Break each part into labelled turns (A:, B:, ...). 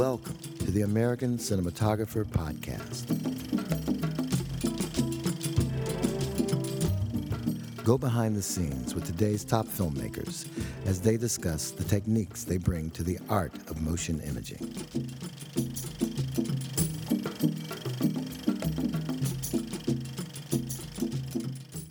A: Welcome to the American Cinematographer Podcast. Go behind the scenes with today's top filmmakers as they discuss the techniques they bring to the art of motion imaging.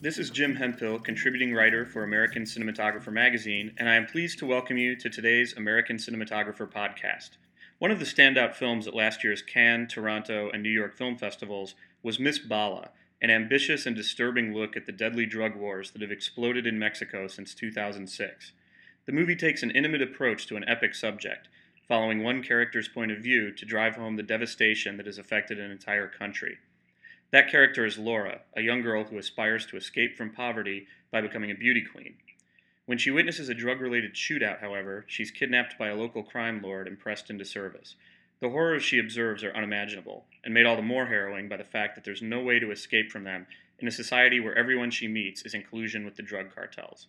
B: This is Jim Hemphill, contributing writer for American Cinematographer magazine, and I am pleased to welcome you to today's American Cinematographer podcast. One of the standout films at last year's Cannes, Toronto, and New York film festivals was Miss Bala, an ambitious and disturbing look at the deadly drug wars that have exploded in Mexico since 2006. The movie takes an intimate approach to an epic subject, following one character's point of view to drive home the devastation that has affected an entire country. That character is Laura, a young girl who aspires to escape from poverty by becoming a beauty queen. When she witnesses a drug related shootout, however, she's kidnapped by a local crime lord and pressed into service. The horrors she observes are unimaginable, and made all the more harrowing by the fact that there's no way to escape from them in a society where everyone she meets is in collusion with the drug cartels.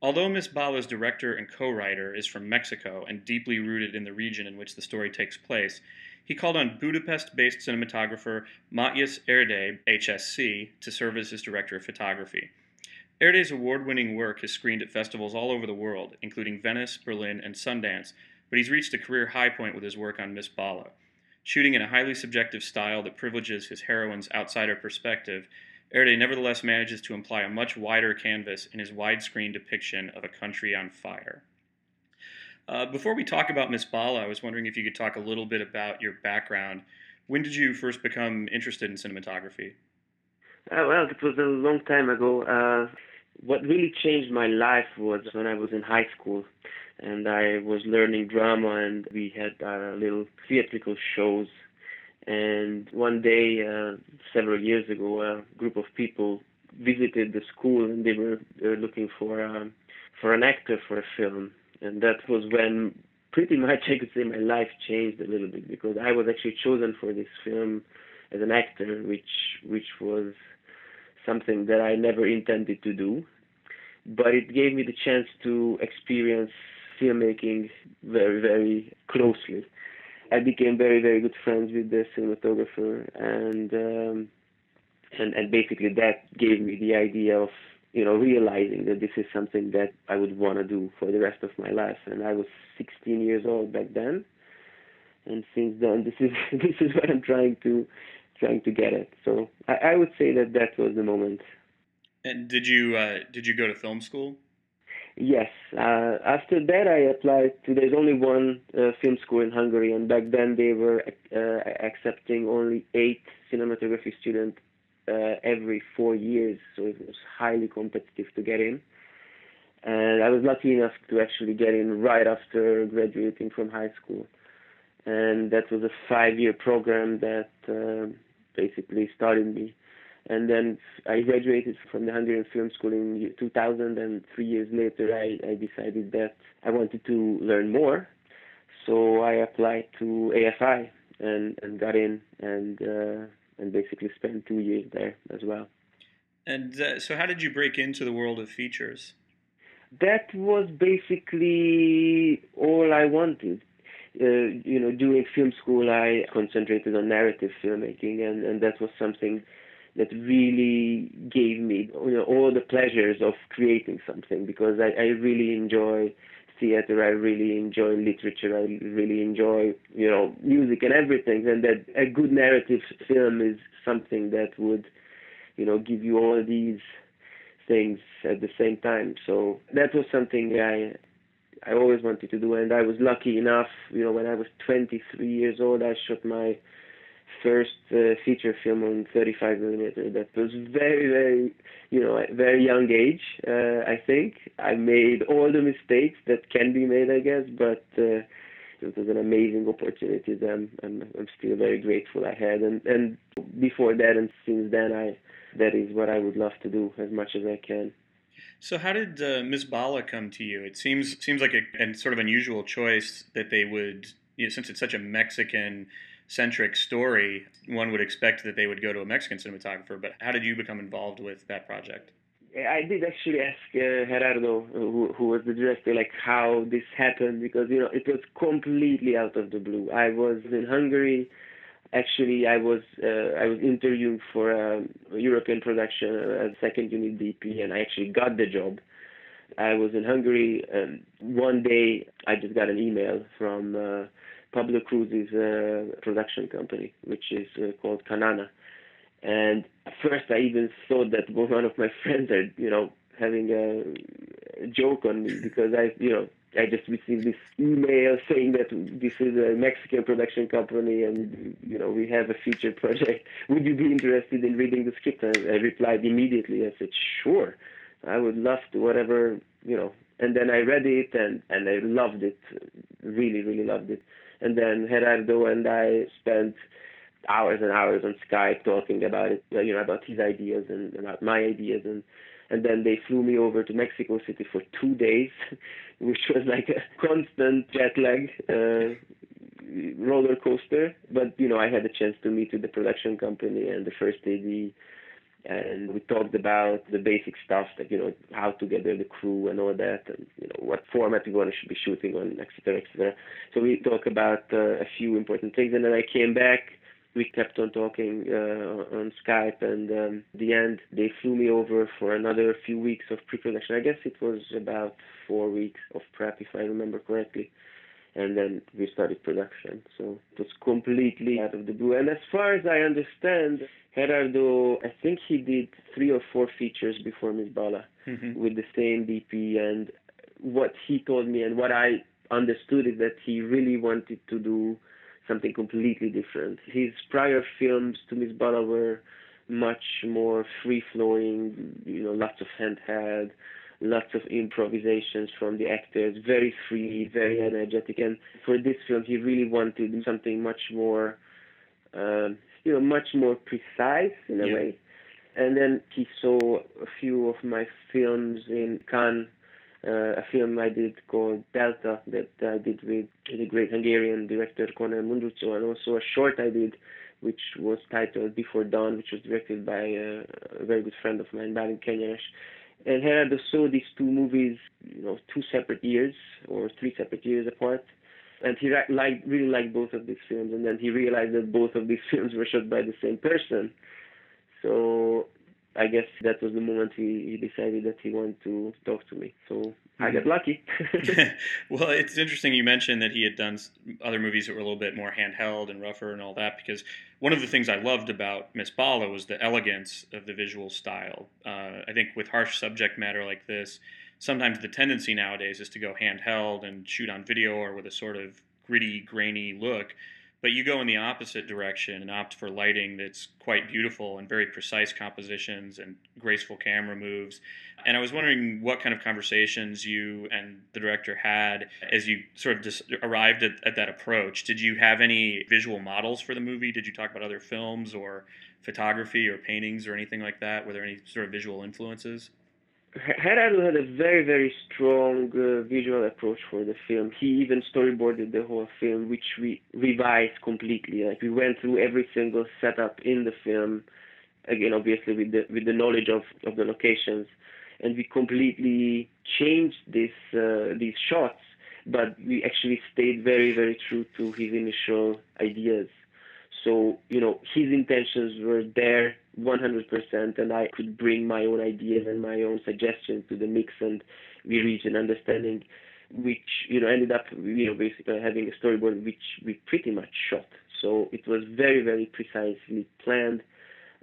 B: Although Miss Bala's director and co writer is from Mexico and deeply rooted in the region in which the story takes place, he called on Budapest based cinematographer Matyas Erdei, HSC, to serve as his director of photography. Erdei's award winning work has screened at festivals all over the world, including Venice, Berlin, and Sundance, but he's reached a career high point with his work on Miss Bala. Shooting in a highly subjective style that privileges his heroine's outsider perspective, Erdei nevertheless manages to imply a much wider canvas in his widescreen depiction of a country on fire. Uh, before we talk about Miss Bala, I was wondering if you could talk a little bit about your background. When did you first become interested in cinematography?
C: Uh, well, it was a long time ago. Uh, what really changed my life was when I was in high school and I was learning drama and we had uh, little theatrical shows. And one day, uh, several years ago, a group of people visited the school and they were, they were looking for um, for an actor for a film and that was when pretty much I could say my life changed a little bit because I was actually chosen for this film as an actor, which which was something that I never intended to do, but it gave me the chance to experience filmmaking very very closely. I became very very good friends with the cinematographer, and um, and and basically that gave me the idea of you know, realizing that this is something that I would want to do for the rest of my life. And I was 16 years old back then, and since then, this is this is what I'm trying to trying to get it. So I, I would say that that was the moment.
B: And did you uh, did you go to film school?
C: Yes. Uh, after that, I applied to. There's only one uh, film school in Hungary, and back then they were uh, accepting only eight cinematography students uh, every four years, so it was highly competitive to get in. And I was lucky enough to actually get in right after graduating from high school. And that was a five-year program that uh, basically started me. And then I graduated from the Hungarian Film School in 2000, and three years later, I, I decided that I wanted to learn more. So I applied to AFI and, and got in, and uh, and basically spent two years there as well.
B: And uh, so, how did you break into the world of features?
C: That was basically all I wanted. Uh, you know, during film school, I concentrated on narrative filmmaking, and, and that was something that really gave me you know, all the pleasures of creating something because I, I really enjoy theater. I really enjoy literature. I really enjoy, you know, music and everything. And that a good narrative film is something that would, you know, give you all these things at the same time. So that was something I I always wanted to do, and I was lucky enough. You know, when I was 23 years old, I shot my first uh, feature film on 35 millimeter. That was very, very, you know, at very young age. Uh, I think I made all the mistakes that can be made, I guess, but uh, it was an amazing opportunity. That I'm, I'm, I'm still very grateful I had, and and before that and since then, I that is what I would love to do as much as I can.
B: So, how did uh, Miss Bala come to you? It seems seems like a, a sort of unusual choice that they would, you know, since it's such a Mexican centric story, one would expect that they would go to a Mexican cinematographer. But how did you become involved with that project?
C: I did actually ask uh, Gerardo, who, who was the director, like how this happened because you know it was completely out of the blue. I was in Hungary. Actually, I was uh, I was interviewing for a European production as second unit DP, and I actually got the job. I was in Hungary, and one day I just got an email from uh, Pablo Cruz's uh, production company, which is uh, called Canana and at first, I even thought that one of my friends are, you know, having a, a joke on me because I, you know, I just received this email saying that this is a Mexican production company and you know we have a feature project. Would you be interested in reading the script? And I replied immediately. I said, sure, I would love to. Whatever you know. And then I read it and and I loved it, really really loved it. And then Gerardo and I spent hours and hours on Skype talking about it, you know, about his ideas and about my ideas, and and then they flew me over to Mexico City for two days, which was like a constant jet lag uh, roller coaster. But you know, I had a chance to meet with the production company and the first AD. And we talked about the basic stuff, that you know how to gather the crew and all that, and you know what format we want to be shooting on, etc., etc. So we talked about uh, a few important things, and then I came back we kept on talking uh, on Skype, and um, the end they flew me over for another few weeks of pre-production. I guess it was about four weeks of prep, if I remember correctly, and then we started production. So it was completely out of the blue. And as far as I understand, Gerardo, I think he did three or four features before Miss Bala mm-hmm. with the same DP, and what he told me and what I understood is that he really wanted to do something completely different. His prior films to Miss Bala were much more free flowing, you know, lots of handheld, lots of improvisations from the actors, very free, very energetic. And for this film, he really wanted something much more, um, you know, much more precise in a yeah. way. And then he saw a few of my films in Cannes uh, a film I did called Delta that I did with the great Hungarian director Kornél Mundruczó, and also a short I did which was titled Before Dawn, which was directed by uh, a very good friend of mine, Bálint Kenyeres. And Gerardo saw these two movies, you know, two separate years or three separate years apart. And he liked, really liked both of these films. And then he realized that both of these films were shot by the same person. So I guess that was the moment he, he decided that he wanted to talk to me. So I got hmm. lucky.
B: well, it's interesting you mentioned that he had done other movies that were a little bit more handheld and rougher and all that because one of the things I loved about Miss Bala was the elegance of the visual style. Uh, I think with harsh subject matter like this, sometimes the tendency nowadays is to go handheld and shoot on video or with a sort of gritty, grainy look but you go in the opposite direction and opt for lighting that's quite beautiful and very precise compositions and graceful camera moves. And I was wondering what kind of conversations you and the director had as you sort of just arrived at, at that approach. Did you have any visual models for the movie? Did you talk about other films or photography or paintings or anything like that? Were there any sort of visual influences?
C: Gerardo had a very, very strong uh, visual approach for the film. He even storyboarded the whole film, which we revised completely. Like we went through every single setup in the film, again, obviously with the with the knowledge of, of the locations, and we completely changed this uh, these shots. But we actually stayed very, very true to his initial ideas. So you know, his intentions were there 100%, and I could bring my own ideas and my own suggestions to the mix, and we reached an understanding, which you know ended up you know basically having a storyboard which we pretty much shot. So it was very very precisely planned.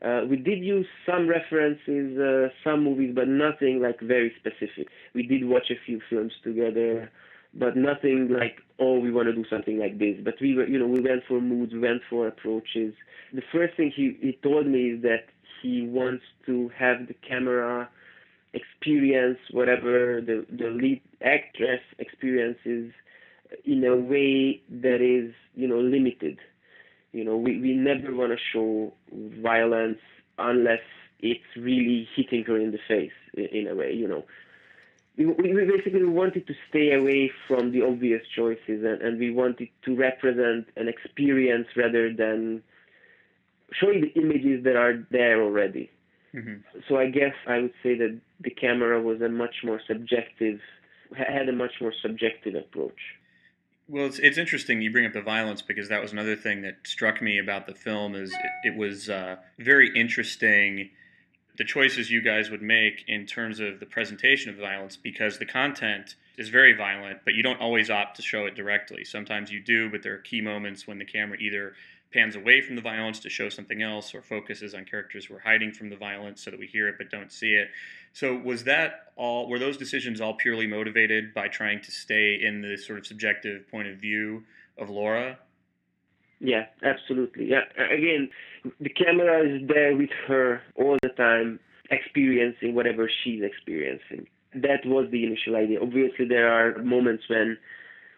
C: Uh, we did use some references, uh, some movies, but nothing like very specific. We did watch a few films together, but nothing like oh we want to do something like this. But we were you know we went for moods, we went for approaches the first thing he, he told me is that he wants to have the camera experience whatever the, the lead actress experiences in a way that is, you know, limited. You know, we, we never want to show violence unless it's really hitting her in the face in, in a way, you know. We, we basically wanted to stay away from the obvious choices and, and we wanted to represent an experience rather than showing the images that are there already. Mm-hmm. So I guess I would say that the camera was a much more subjective, had a much more subjective approach.
B: Well, it's, it's interesting you bring up the violence because that was another thing that struck me about the film is it, it was uh, very interesting the choices you guys would make in terms of the presentation of violence because the content is very violent, but you don't always opt to show it directly. Sometimes you do, but there are key moments when the camera either pans away from the violence to show something else or focuses on characters who are hiding from the violence so that we hear it but don't see it. So was that all were those decisions all purely motivated by trying to stay in the sort of subjective point of view of Laura?
C: Yeah, absolutely. Yeah. Again, the camera is there with her all the time, experiencing whatever she's experiencing. That was the initial idea. Obviously, there are moments when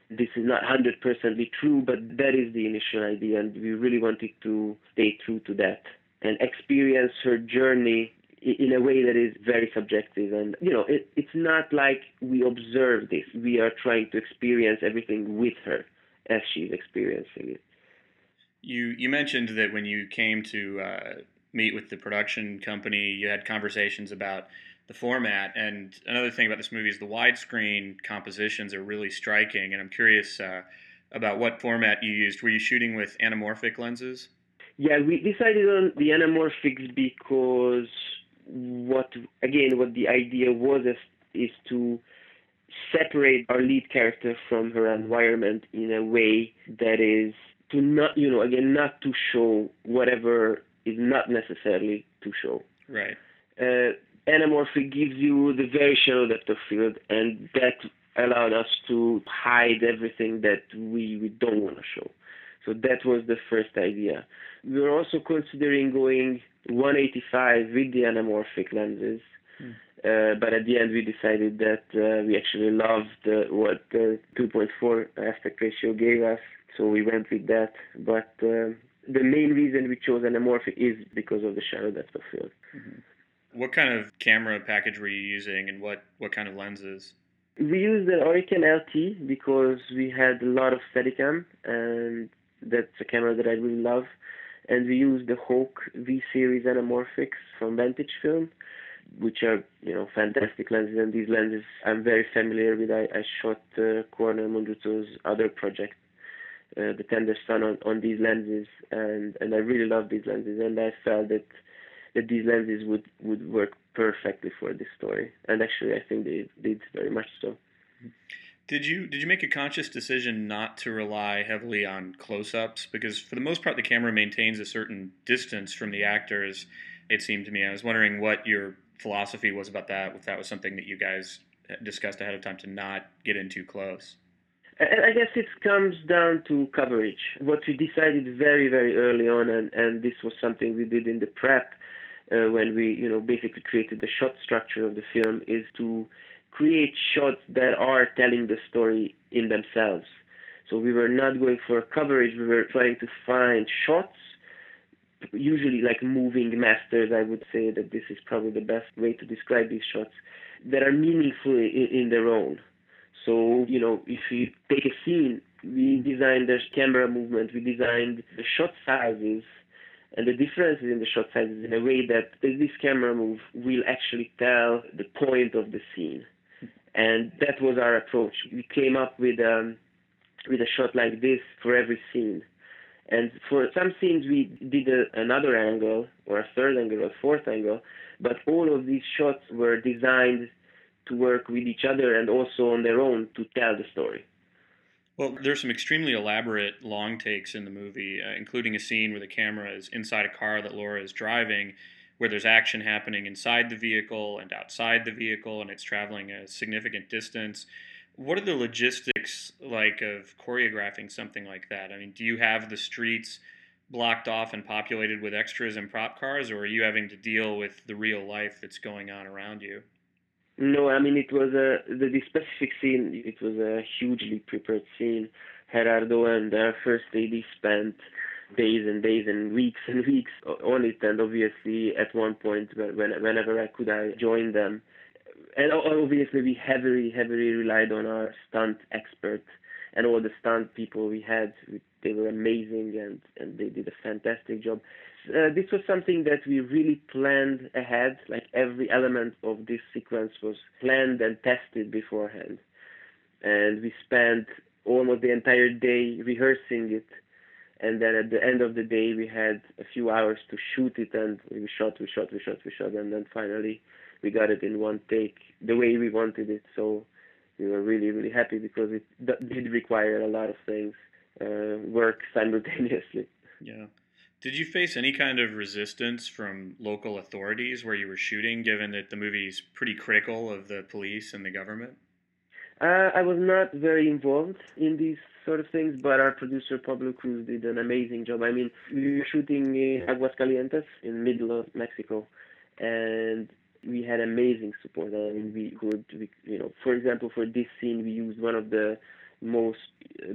C: this is not 100% true, but that is the initial idea, and we really wanted to stay true to that and experience her journey in a way that is very subjective. And, you know, it, it's not like we observe this. We are trying to experience everything with her as she's experiencing it.
B: You, you mentioned that when you came to uh, meet with the production company, you had conversations about the format. And another thing about this movie is the widescreen compositions are really striking. And I'm curious uh, about what format you used. Were you shooting with anamorphic lenses?
C: Yeah, we decided on the anamorphics because what again what the idea was is, is to separate our lead character from her environment in a way that is to not you know again not to show whatever is not necessarily to show
B: right
C: uh, anamorphic gives you the very shallow depth of field and that allowed us to hide everything that we, we don't want to show so that was the first idea we were also considering going 185 with the anamorphic lenses. Mm. Uh, but at the end, we decided that uh, we actually loved uh, what the 2.4 aspect ratio gave us, so we went with that. But uh, the main reason we chose anamorphic is because of the shallow depth of field.
B: Mm-hmm. What kind of camera package were you using, and what, what kind of lenses?
C: We used the Arricam LT because we had a lot of Steadicam, and that's a camera that I really love and we used the Hawk V series anamorphics from Vantage Film, which are you know fantastic lenses. And these lenses I'm very familiar with. I, I shot uh, Kornél Mundruczó's other project, uh, The Tender Son, on, on these lenses, and and I really love these lenses. And I felt that that these lenses would would work perfectly for this story. And actually, I think they did very much so.
B: Did you did you make a conscious decision not to rely heavily on close-ups because for the most part the camera maintains a certain distance from the actors it seemed to me. I was wondering what your philosophy was about that if that was something that you guys discussed ahead of time to not get in too close.
C: I guess it comes down to coverage. What we decided very, very early on, and, and this was something we did in the prep uh, when we, you know, basically created the shot structure of the film, is to create shots that are telling the story in themselves. So we were not going for coverage, we were trying to find shots, usually like moving masters, I would say that this is probably the best way to describe these shots, that are meaningful in, in their own. So, you know, if you take a scene, we designed the camera movement, we designed the shot sizes, and the differences in the shot sizes in a way that this camera move will actually tell the point of the scene and that was our approach. We came up with um, with a shot like this for every scene. And for some scenes, we did a, another angle, or a third angle, or a fourth angle, but all of these shots were designed to work with each other and also on their own to tell the story.
B: Well, there's some extremely elaborate long takes in the movie, uh, including a scene where the camera is inside a car that Laura is driving where there's action happening inside the vehicle and outside the vehicle, and it's traveling a significant distance. What are the logistics like of choreographing something like that? I mean, do you have the streets blocked off and populated with extras and prop cars, or are you having to deal with the real life that's going on around you?
C: No, I mean it was a the, the specific scene. It was a hugely prepared scene. Gerardo and our first AD spent days and days and weeks and weeks on it. And obviously, at one point, when, whenever I could, I joined them. And obviously, we heavily, heavily relied on our stunt experts and all the stunt people we had. They were amazing and, and they did a fantastic job. Uh, this was something that we really planned ahead. Like every element of this sequence was planned and tested beforehand, and we spent almost the entire day rehearsing it. And then at the end of the day, we had a few hours to shoot it, and we shot, we shot, we shot, we shot, and then finally we got it in one take the way we wanted it. So we were really, really happy because it did require a lot of things uh, work simultaneously.
B: Yeah. Did you face any kind of resistance from local authorities where you were shooting, given that the movie's pretty critical of the police and the government?
C: Uh, I was not very involved in these sort of things, but our producer Pablo Cruz did an amazing job. I mean, we were shooting in Aguascalientes in the middle of Mexico, and we had amazing support. I mean, we could, we, you know, for example, for this scene, we used one of the most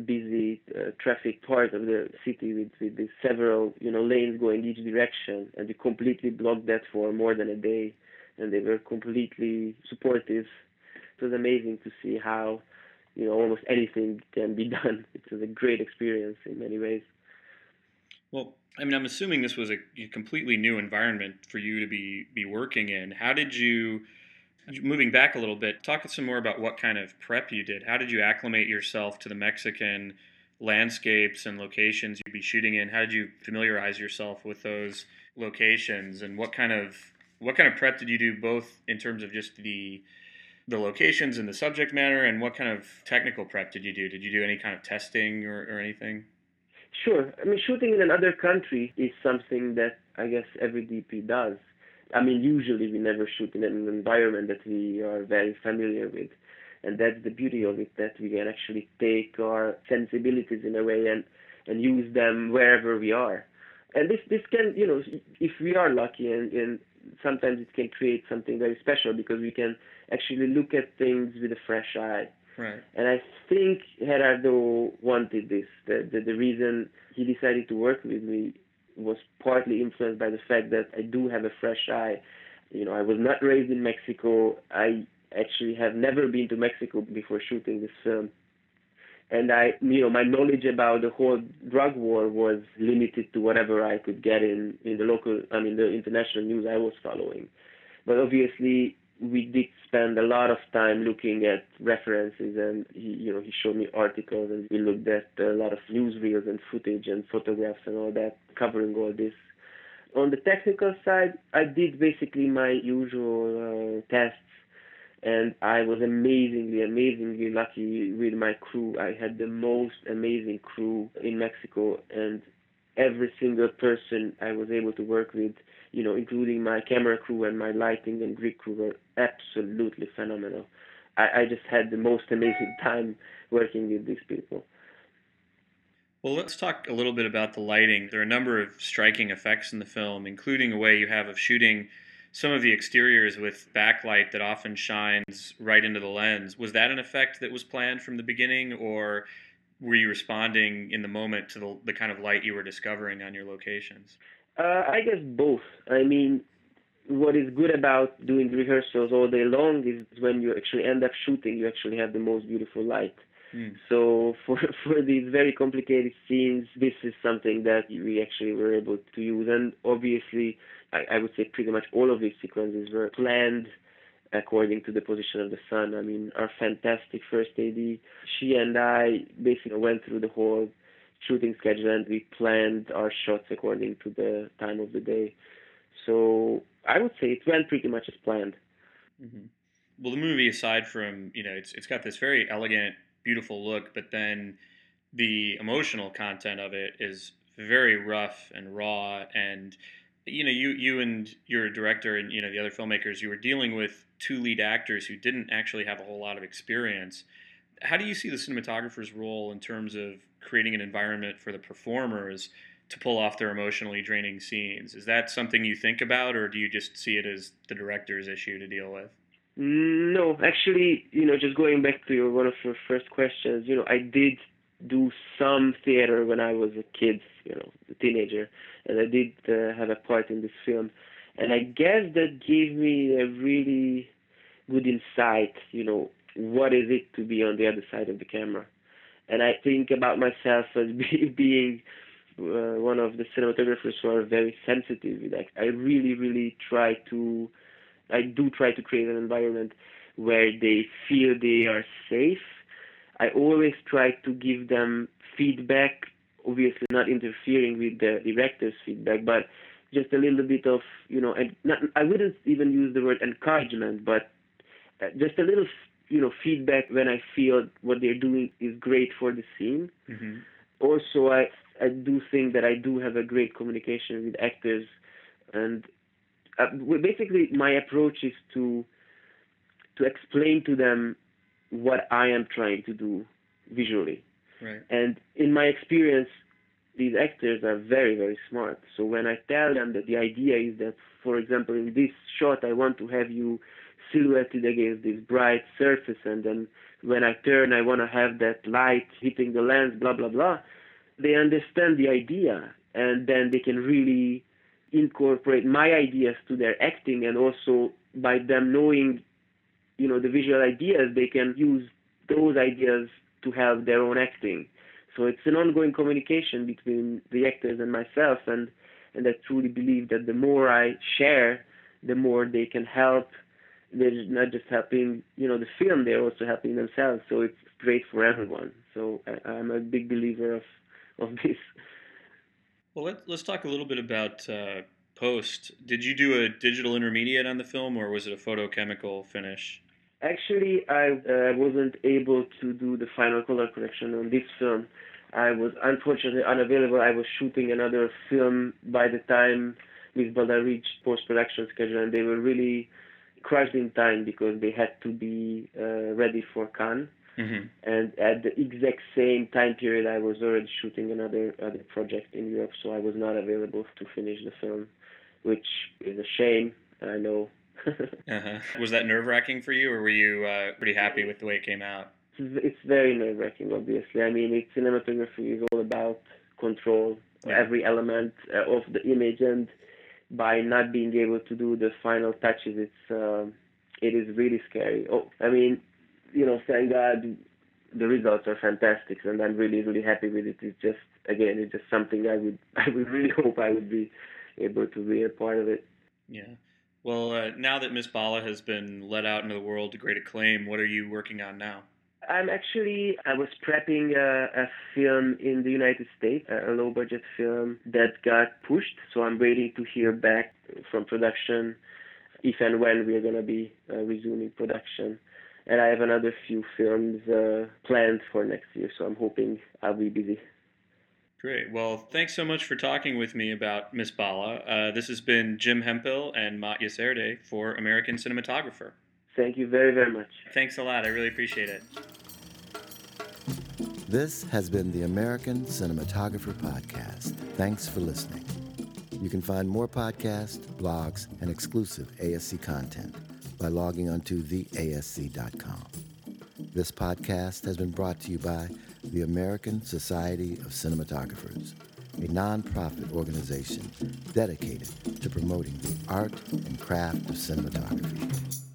C: busy uh, traffic part of the city with, with the several you know lanes going each direction and we completely blocked that for more than a day and they were completely supportive. It was amazing to see how you know almost anything can be done. It was a great experience in many ways.
B: Well i mean i'm assuming this was a completely new environment for you to be be working in. How did you Moving back a little bit, talk some more about what kind of prep you did. How did you acclimate yourself to the Mexican landscapes and locations you'd be shooting in? How did you familiarize yourself with those locations, and what kind of what kind of prep did you do, both in terms of just the the locations and the subject matter, and what kind of technical prep did you do? Did you do any kind of testing or, or anything?
C: Sure. I mean, shooting in another country is something that I guess every DP does. I mean, usually we never shoot in an environment that we are very familiar with. And that's the beauty of it, that we can actually take our sensibilities in a way and, and use them wherever we are. And this, this can, you know, if we are lucky and, and sometimes it can create something very special because we can actually look at things with a fresh eye.
B: Right.
C: And I think Gerardo wanted this. The, the, the reason he decided to work with me was partly influenced by the fact that I do have a fresh eye. You know, I was not raised in Mexico. I actually have never been to Mexico before shooting this film. And I, you know, my knowledge about the whole drug war was limited to whatever I could get in, in the local, I mean, the international news I was following. But obviously, we did spend a lot of time looking at references and he you know he showed me articles and we looked at a lot of newsreels and footage and photographs and all that covering all this. On the technical side i did basically my usual uh, tests and i was amazingly amazingly lucky with my crew. I had the most amazing crew in mexico and every single person i was able to work with you know, including my camera crew and my lighting and grip crew were absolutely phenomenal. I, I just had the most amazing time working with these people.
B: Well, let's talk a little bit about the lighting. There are a number of striking effects in the film, including a way you have of shooting some of the exteriors with backlight that often shines right into the lens. Was that an effect that was planned from the beginning, or were you responding in the moment to the, the kind of light you were discovering on your locations?
C: Uh, I guess both. I mean, what is good about doing rehearsals all day long is when you actually end up shooting, you actually have the most beautiful light. Mm. So for for these very complicated scenes, this is something that we actually were able to use. And obviously, I, I would say pretty much all of these sequences were planned according to the position of the sun. I mean, our fantastic first AD, she and I basically went through the whole shooting schedule and we planned our shots according to the time of the day. So I would say it went pretty much as planned.
B: Mm-hmm. Well, the movie, aside from you know, it's it's got this very elegant, beautiful look, but then the emotional content of it is very rough and raw. And you know, you you and your director and you know the other filmmakers, you were dealing with two lead actors who didn't actually have a whole lot of experience. How do you see the cinematographer's role in terms of creating an environment for the performers to pull off their emotionally draining scenes. Is that something you think about, or do you just see it as the director's issue to deal with?
C: No, actually, you know, just going back to your, one of your first questions, you know, I did do some theater when I was a kid, you know, a teenager, and I did uh, have a part in this film, and I guess that gave me a really good insight, you know, what is it to be on the other side of the camera and I think about myself as be, being uh, one of the cinematographers who are very sensitive. Like I really, really try to, I do try to create an environment where they feel they are safe. I always try to give them feedback, obviously not interfering with the director's feedback, but just a little bit of, you know, and not, I wouldn't even use the word encouragement, but uh, just a little, you know, feedback when I feel what they're doing is great for the scene. Mm-hmm. Also, I I do think that I do have a great communication with actors, and uh, basically my approach is to to explain to them what I am trying to do visually.
B: Right.
C: And in my experience, these actors are very, very smart. So when I tell them that the idea is that, for example, in this shot, I want to have you silhouetted against this bright surface, and then when I turn, I want to have that light hitting the lens, blah, blah, blah, they understand the idea, and then they can really incorporate my ideas to their acting, and also by them knowing, you know, the visual ideas, they can use those ideas to help their own acting. So it's an ongoing communication between the actors and myself, and and I truly believe that the more I share, the more they can help. They're not just helping, you know, the film; they're also helping themselves. So it's great for everyone. So I, I'm a big believer of of this.
B: Well, let, let's talk a little bit about uh, post. Did you do a digital intermediate on the film, or was it a photochemical finish?
C: Actually, I uh, wasn't able to do the final color correction on this film. I was unfortunately unavailable. I was shooting another film by the time Miss Bala reached post-production schedule, and they were really crushed in time because they had to be uh, ready for Cannes. Mm-hmm. And at the exact same time period, I was already shooting another other project in Europe, so I was not available to finish the film, which is a shame. I know
B: uh-huh. Was that nerve wracking for you, or were you uh, pretty happy with the way it came out?
C: It's very nerve wracking, obviously. I mean, it's, cinematography is all about control yeah. every element uh, of the image, and by not being able to do the final touches, it's uh, it is really scary. Oh, I mean, you know, thank God the results are fantastic, and I'm really really happy with it. It's just again, it's just something I would I would really hope I would be able to be a part of it.
B: Yeah. Well, uh, now that Miss Bala has been let out into the world to great acclaim, what are you working on now?
C: I'm actually I was prepping a, a film in the United States, a, low budget film that got pushed. So I'm waiting to hear back from production if and when we are going to be uh, resuming production. And I have another few films uh, planned for next year, so I'm hoping I'll be busy.
B: Great. Well, thanks so much for talking with me about Miss Bala. Uh, this has been Jim Hemphill and Matyas Erdei for American Cinematographer.
C: Thank you very, very much.
B: Thanks a lot. I really appreciate it.
A: This has been the American Cinematographer Podcast. Thanks for listening. You can find more podcasts, blogs, and exclusive ASC content by logging onto theasc.com. This podcast has been brought to you by the American Society of Cinematographers, a nonprofit organization dedicated to promoting the art and craft of cinematography.